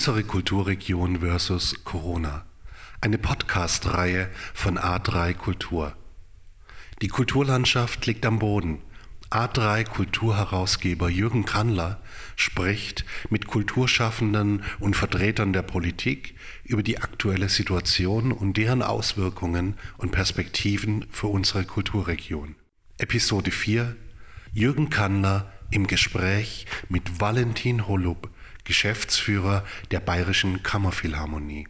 Unsere Kulturregion versus Corona. Eine Podcast-Reihe von A3 Kultur. Die Kulturlandschaft liegt am Boden. A3 Kulturherausgeber Jürgen Kandler spricht mit Kulturschaffenden und Vertretern der Politik über die aktuelle Situation und deren Auswirkungen und Perspektiven für unsere Kulturregion. Episode 4 Jürgen Kandler im Gespräch mit Valentin Holub, Geschäftsführer der Bayerischen Kammerphilharmonie.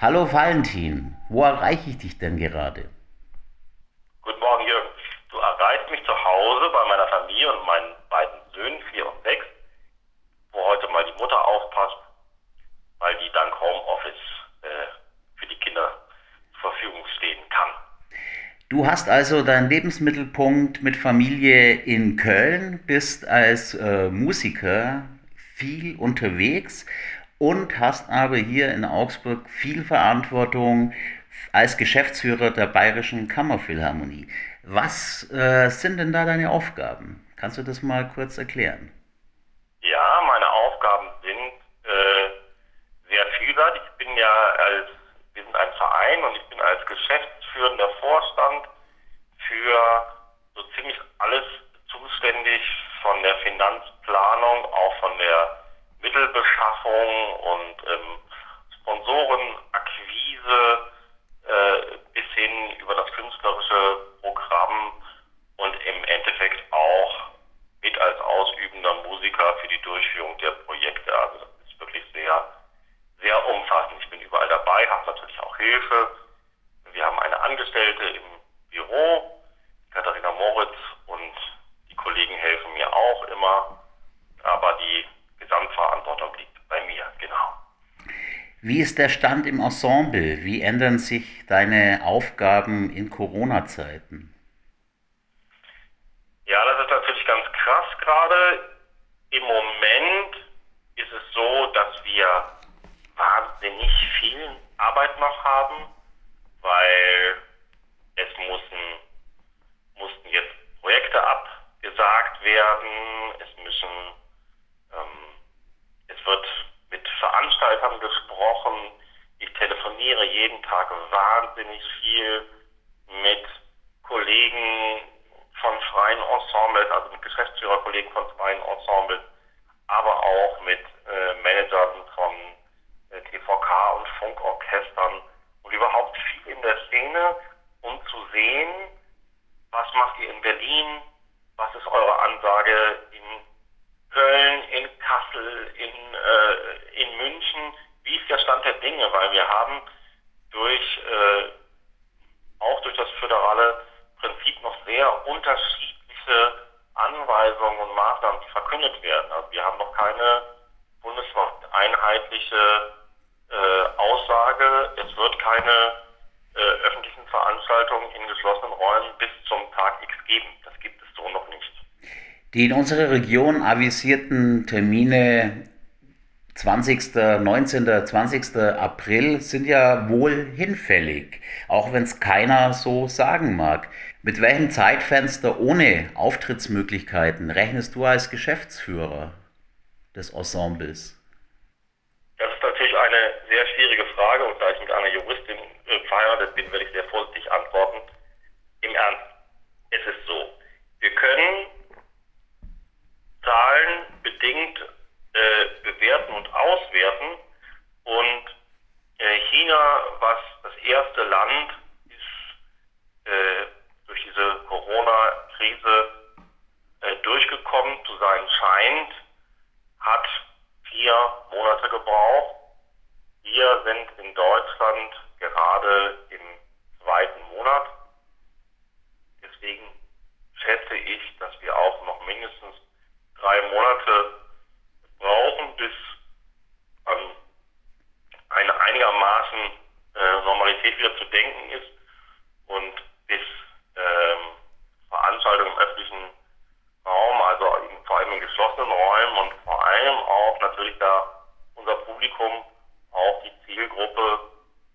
Hallo Valentin, wo erreiche ich dich denn gerade? Guten Morgen, Jürgen. Du erreichst mich zu Hause bei meiner Familie und meinen beiden Söhnen, vier und sechs, wo heute mal die Mutter aufpasst, weil die dank Homeoffice äh, für die Kinder zur Verfügung stehen kann. Du hast also deinen Lebensmittelpunkt mit Familie in Köln, bist als äh, Musiker viel unterwegs und hast aber hier in Augsburg viel Verantwortung als Geschäftsführer der Bayerischen Kammerphilharmonie. Was äh, sind denn da deine Aufgaben? Kannst du das mal kurz erklären? Ja, meine Aufgaben sind äh, sehr vielseitig. Ich bin ja als, ein Verein und ich bin als geschäftsführender Vorstand für so ziemlich alles zuständig von der Finanzplanung, auch von der Mittelbeschaffung und ähm, Sponsorenakquise äh, bis hin über das künstlerische Programm und im Endeffekt auch mit als ausübender Musiker für die Durchführung der Projekte. Also das ist wirklich sehr, sehr umfassend. Ich bin überall dabei, habe natürlich auch Hilfe. Wir haben eine Angestellte im Büro, Katharina Moritz, und die Kollegen helfen mir auch immer. Aber die Gesamtverantwortung liegt bei mir, genau. Wie ist der Stand im Ensemble? Wie ändern sich deine Aufgaben in Corona-Zeiten? Ja, das ist natürlich ganz krass gerade. Im Moment ist es so, dass wir wahnsinnig viel Arbeit noch haben, weil es mussten, mussten jetzt Projekte werden, es müssen es wird mit Veranstaltern gesprochen. Ich telefoniere jeden Tag wahnsinnig viel mit Kollegen von freien Ensembles, also mit Geschäftsführerkollegen von freien Ensembles, aber auch mit äh, Managern von äh, TVK und Funkorchestern und überhaupt viel in der Szene, um zu sehen, was macht ihr in Berlin, was ist eure Ansage in Köln, in Kassel, in, äh, in München. Wie ist der Stand der Dinge? Weil wir haben durch, äh, auch durch das föderale Prinzip noch sehr unterschiedliche Anweisungen und Maßnahmen, die verkündet werden. Also wir haben noch keine bundesweit einheitliche äh, Aussage. Es wird keine äh, öffentlichen Veranstaltungen in geschlossenen Räumen bis zum Tag X geben. Das gibt es so noch nicht. Die in unserer Region avisierten Termine 20., 19., 20. April sind ja wohl hinfällig, auch wenn es keiner so sagen mag. Mit welchem Zeitfenster ohne Auftrittsmöglichkeiten rechnest du als Geschäftsführer des Ensembles? Das ist natürlich eine sehr schwierige Frage und da ich mit einer Juristin verheiratet bin, werde ich sehr vorsichtig antworten. Im Ernst, es ist so, wir können Zahlen bedingt äh, bewerten und auswerten. Und äh, China, was das erste Land ist, äh, durch diese Corona-Krise äh, durchgekommen zu sein scheint, hat vier Monate gebraucht. Wir sind in Deutschland gerade im zweiten Monat. Deswegen schätze ich, dass wir auch noch mindestens drei Monate brauchen, bis an eine einigermaßen äh, Normalität wieder zu denken ist und bis ähm, Veranstaltungen im öffentlichen Raum, also vor allem in geschlossenen Räumen und vor allem auch natürlich da unser Publikum auch die Zielgruppe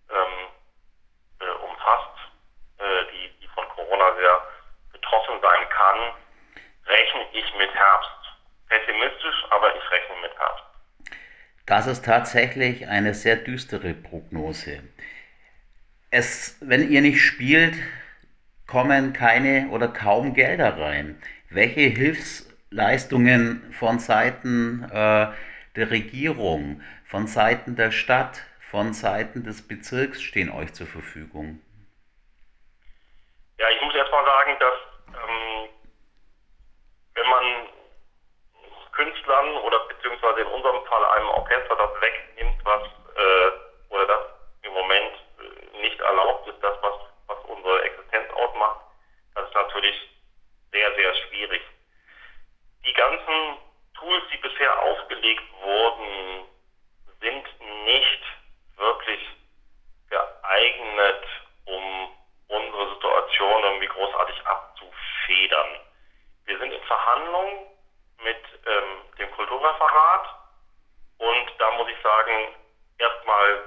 ähm, äh, umfasst, äh, die, die von Corona sehr betroffen sein kann, rechne ich mit Herbst. Pessimistisch, aber ich rechne mit Herbst. Das ist tatsächlich eine sehr düstere Prognose. Es, wenn ihr nicht spielt, kommen keine oder kaum Gelder rein. Welche Hilfsleistungen von Seiten äh, der Regierung, von Seiten der Stadt, von Seiten des Bezirks stehen euch zur Verfügung? Ja, ich muss dass ähm, wenn man Künstlern oder beziehungsweise in unserem Fall einem Orchester das wegnimmt, was äh, oder das im Moment äh, nicht erlaubt ist, das, was, was unsere Existenz ausmacht, das ist natürlich sehr, sehr schwierig. Die ganzen Tools, die bisher aufgelegt wurden, sind nicht wirklich geeignet, um unsere Situation irgendwie großartig abzufedern. Wir sind in Verhandlungen mit ähm, dem Kulturreferat und da muss ich sagen, erstmal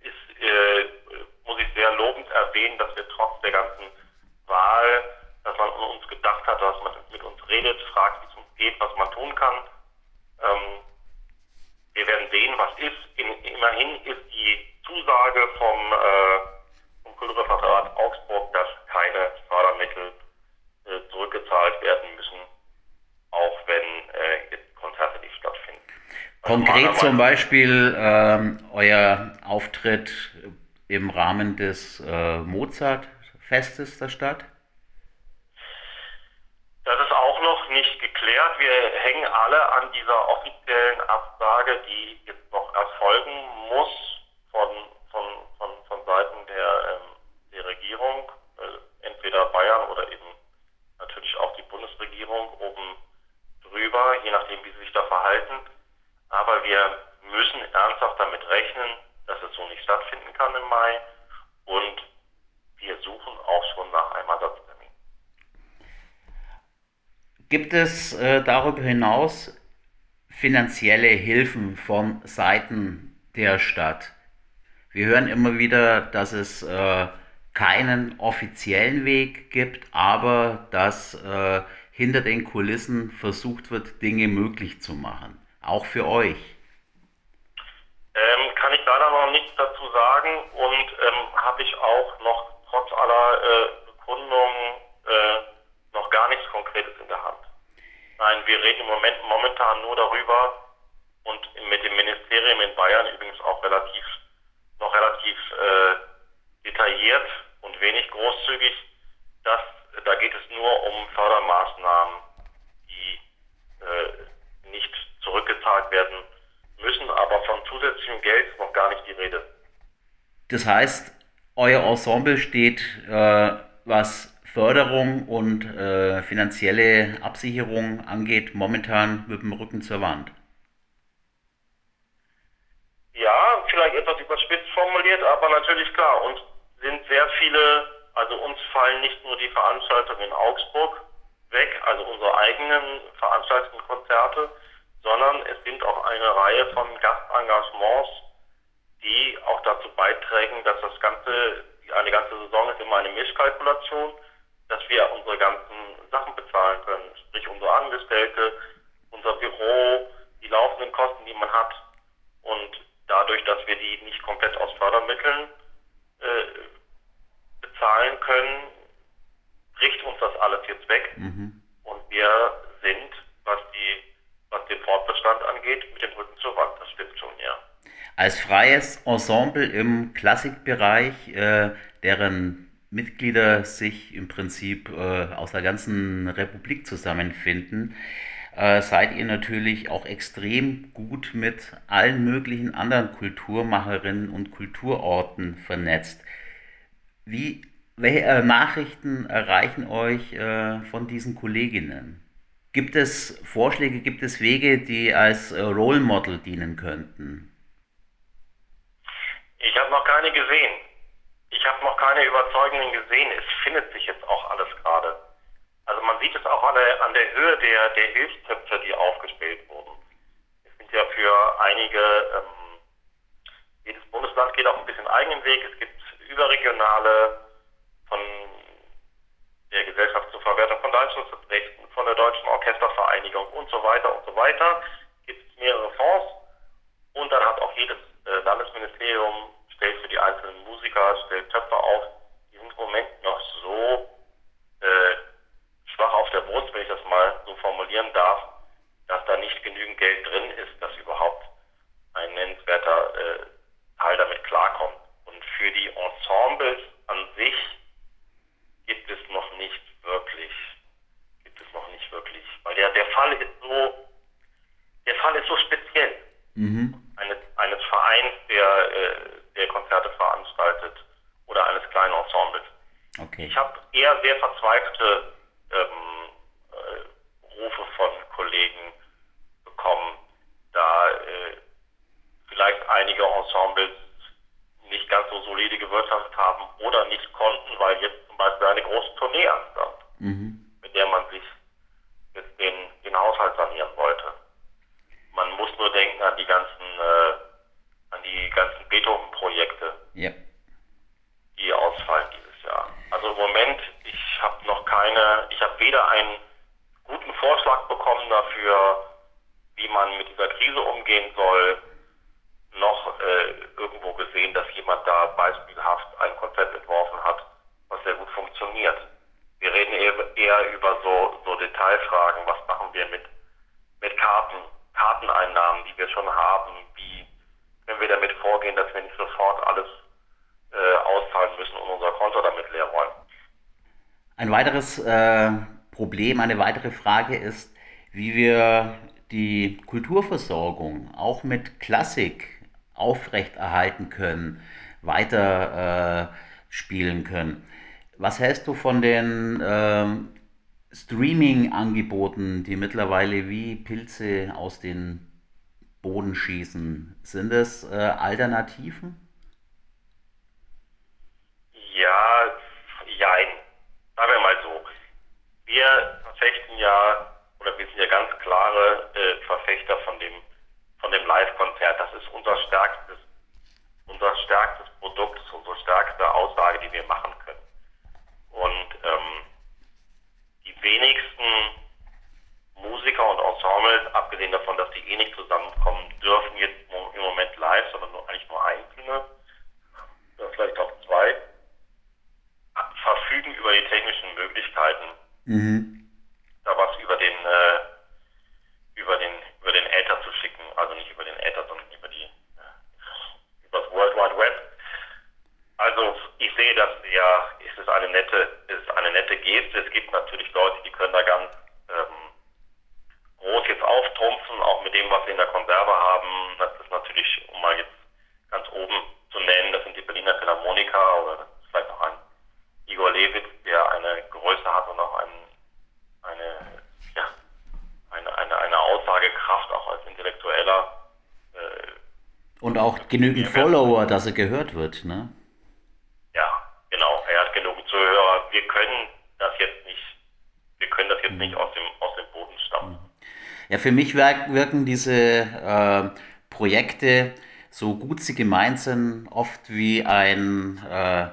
ist, äh, muss ich sehr lobend erwähnen, dass wir trotz der ganzen Wahl, dass man uns gedacht hat, dass man mit uns redet, fragt, wie es uns geht, was man tun kann. Ähm, wir werden sehen, was ist. In, immerhin ist die Zusage vom, äh, vom Kulturreferat Augsburg, dass keine Fördermittel äh, zurückgezahlt werden müssen, auch wenn äh, jetzt Konzerte nicht stattfinden. Also Konkret zum Beispiel ähm, euer Auftritt im Rahmen des äh, Mozart-Festes der Stadt? Noch nicht geklärt. Wir hängen alle an dieser offiziellen Absage, die jetzt noch erfolgen muss von, von, von, von Seiten der, ähm, der Regierung, äh, entweder Bayern oder eben natürlich auch die Bundesregierung oben drüber, je nachdem, wie sie sich da verhalten. Aber wir müssen ernsthaft damit rechnen, dass es so nicht stattfinden kann im Mai. Und wir suchen auch schon Gibt es äh, darüber hinaus finanzielle Hilfen von Seiten der Stadt? Wir hören immer wieder, dass es äh, keinen offiziellen Weg gibt, aber dass äh, hinter den Kulissen versucht wird, Dinge möglich zu machen. Auch für euch. Ähm, kann ich leider noch nichts dazu sagen und ähm, habe ich auch noch trotz aller äh, Bekundungen äh, noch gar nichts Konkretes in der Hand. Nein, wir reden im Moment momentan nur darüber und mit dem Ministerium in Bayern übrigens auch relativ noch relativ äh, detailliert und wenig großzügig. Dass, da geht es nur um Fördermaßnahmen, die äh, nicht zurückgezahlt werden müssen, aber von zusätzlichem Geld ist noch gar nicht die Rede. Das heißt, euer Ensemble steht, äh, was Förderung und äh, finanzielle Absicherung angeht, momentan mit dem Rücken zur Wand? Ja, vielleicht etwas überspitzt formuliert, aber natürlich klar. Uns sind sehr viele, also uns fallen nicht nur die Veranstaltungen in Augsburg weg, also unsere eigenen veranstalteten Konzerte, sondern es sind auch eine Reihe von Gastengagements, die auch dazu beitragen, dass das ganze, eine ganze Saison ist immer eine Mischkalkulation dass wir unsere ganzen Sachen bezahlen können, sprich unsere Angestellte, unser Büro, die laufenden Kosten, die man hat. Und dadurch, dass wir die nicht komplett aus Fördermitteln äh, bezahlen können, bricht uns das alles jetzt weg. Mhm. Und wir sind, was, die, was den Fortbestand angeht, mit dem Rücken zur Wand. Das stimmt schon, ja. Als freies Ensemble im Klassikbereich, äh, deren Mitglieder sich im Prinzip äh, aus der ganzen Republik zusammenfinden, äh, seid ihr natürlich auch extrem gut mit allen möglichen anderen Kulturmacherinnen und Kulturorten vernetzt. Wie, welche äh, Nachrichten erreichen euch äh, von diesen Kolleginnen? Gibt es Vorschläge, gibt es Wege, die als äh, Role Model dienen könnten? Ich habe noch keine gesehen. Ich habe noch keine überzeugenden gesehen. Es findet sich jetzt auch alles gerade. Also man sieht es auch an der, an der Höhe der, der Hilfstöpfe, die aufgestellt wurden. Es sind ja für einige, ähm, jedes Bundesland geht auch ein bisschen eigenen Weg. Es gibt überregionale, von der Gesellschaft zur Verwertung von Leistungsverträgen Dresden, von der Deutschen Orchestervereinigung und so weiter und so weiter. Gibt es mehrere Fonds und dann hat auch jedes äh, Landesministerium stellt für die einzelnen Musiker, stellt Töpfe auf. Die sind im Moment noch so äh, schwach auf der Brust, wenn ich das mal so formulieren darf, dass da nicht genügend Geld drin ist, dass überhaupt ein nennenswerter äh, Teil damit klarkommt. Und für die Ensembles an sich gibt es noch nicht wirklich, gibt es noch nicht wirklich, weil der, der Fall ist so, der Fall ist so speziell. Mhm. Eines, eines Vereins, der, äh, der Konzerte veranstaltet oder eines kleinen Ensembles. Okay. Ich habe eher sehr verzweifelte ähm, äh, Rufe von Kollegen bekommen, da äh, vielleicht einige Ensembles nicht ganz so solide gewirtschaftet haben oder nicht konnten, weil jetzt zum Beispiel eine große Tournee anstand, mhm. mit der man sich jetzt den, den Haushalt sanieren wollte. Man muss nur denken an die ganzen, äh, an die ganzen Beethoven-Projekte, yep. die ausfallen dieses Jahr. Also im Moment, ich habe noch keine, ich habe weder einen guten Vorschlag bekommen dafür, wie man mit dieser Krise umgehen soll, noch äh, irgendwo gesehen, dass jemand da beispielhaft ein Konzept entworfen hat, was sehr gut funktioniert. Wir reden eher, über so, so Detailfragen, was machen wir mit, mit Karten, Karteneinnahmen, die wir schon haben, wie können wir damit vorgehen, dass wir nicht sofort alles äh, auszahlen müssen und unser Konto damit leer räumen. Ein weiteres äh, Problem, eine weitere Frage ist, wie wir die Kulturversorgung auch mit Klassik aufrechterhalten können, weiter äh, spielen können. Was hältst du von den äh, Streaming-Angeboten, die mittlerweile wie Pilze aus den Boden schießen? Sind es äh, Alternativen? Ja, jein. Sagen wir mal so. Wir verfechten ja, oder wir sind ja ganz klare äh, Verfechter von dem von dem Live-Konzert. Das ist unser stärkstes, unser stärkstes Produkt, unsere stärkste Aussage, die wir machen können. Und ähm, die wenigsten Musiker und Ensembles, abgesehen davon, dass die eh nicht zusammenkommen dürfen, jetzt im Moment live, sondern nur, eigentlich nur einzelne, mhm. Auch genügend Follower, dass er gehört wird, ne? Ja, genau. Er hat genug Zuhörer. Wir können das jetzt nicht, wir können das jetzt mhm. nicht aus dem, aus dem Boden stammen. Ja, für mich wirken diese äh, Projekte, so gut sie gemeint sind, oft wie ein äh,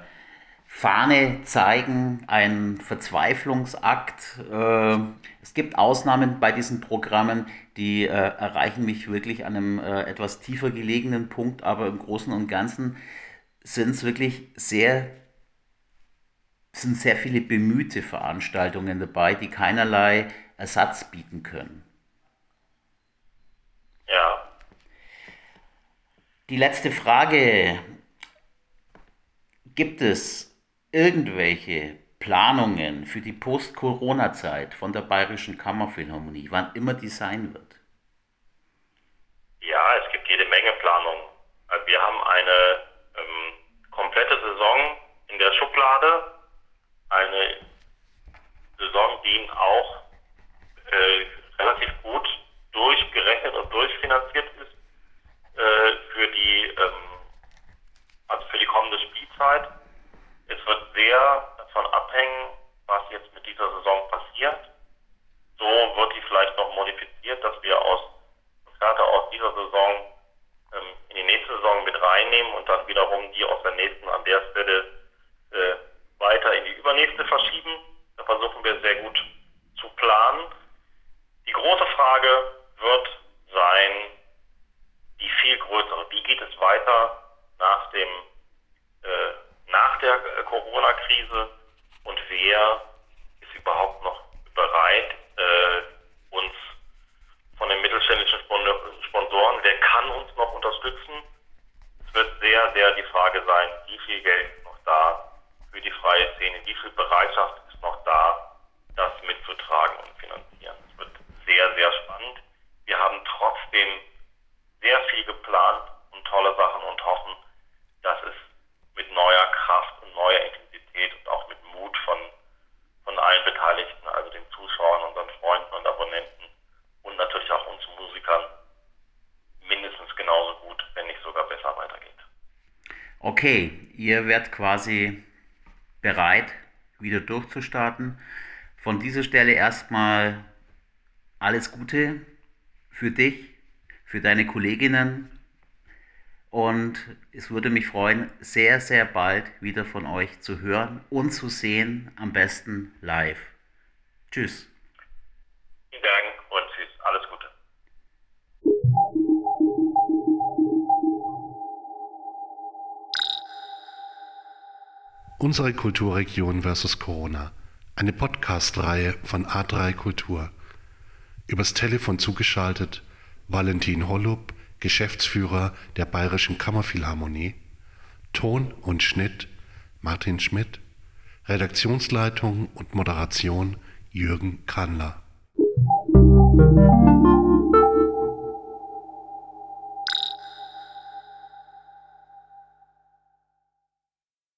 Fahne zeigen, ein Verzweiflungsakt. Äh, es gibt Ausnahmen bei diesen Programmen, die äh, erreichen mich wirklich an einem äh, etwas tiefer gelegenen Punkt, aber im Großen und Ganzen sind es wirklich sehr, sind sehr viele bemühte Veranstaltungen dabei, die keinerlei Ersatz bieten können. Ja. Die letzte Frage. Gibt es irgendwelche Planungen für die Post-Corona-Zeit von der Bayerischen Kammerphilharmonie, wann immer die sein wird? Ja, es gibt jede Menge Planungen. Also wir haben eine ähm, komplette Saison in der Schublade, eine Saison, die auch äh, relativ gut durchgerechnet und durchfinanziert ist äh, für die ähm, also für die kommende Spielzeit. Es wird sehr davon abhängen, was jetzt mit dieser Saison passiert. So wird die vielleicht noch modifiziert, dass wir aus Konzerte aus dieser Saison ähm, in die nächste Saison mit reinnehmen und dann wiederum die aus der nächsten an der Stelle äh, weiter in die übernächste verschieben. Da versuchen wir sehr gut weiter nach dem äh, nach der äh, Corona-Krise und wer ist überhaupt noch bereit, äh, uns von den mittelständischen Sponsoren, wer kann uns noch unterstützen? Es die Frage sein, wie viel Geld noch da für die freie Szene, wie viel Bereitschaft ist noch da, das mitzutragen und finanzieren. Es wird sehr, sehr spannend. Wir haben trotzdem sehr viel geplant und tolle Sachen und hoffen, dass es mit neuer Kraft und neuer Intensität und auch mit Mut von, von allen Beteiligten, also den Zuschauern, unseren Freunden und Abonnenten und natürlich auch uns Musikern mindestens genauso gut, wenn nicht sogar besser weitergeht. Okay, ihr werdet quasi bereit, wieder durchzustarten. Von dieser Stelle erstmal alles Gute für dich, für deine Kolleginnen und es würde mich freuen, sehr, sehr bald wieder von euch zu hören und zu sehen, am besten live. Tschüss. Unsere Kulturregion versus Corona. Eine Podcast-Reihe von A3 Kultur. Übers Telefon zugeschaltet Valentin Hollup, Geschäftsführer der Bayerischen Kammerphilharmonie, Ton und Schnitt Martin Schmidt, Redaktionsleitung und Moderation Jürgen Kandler.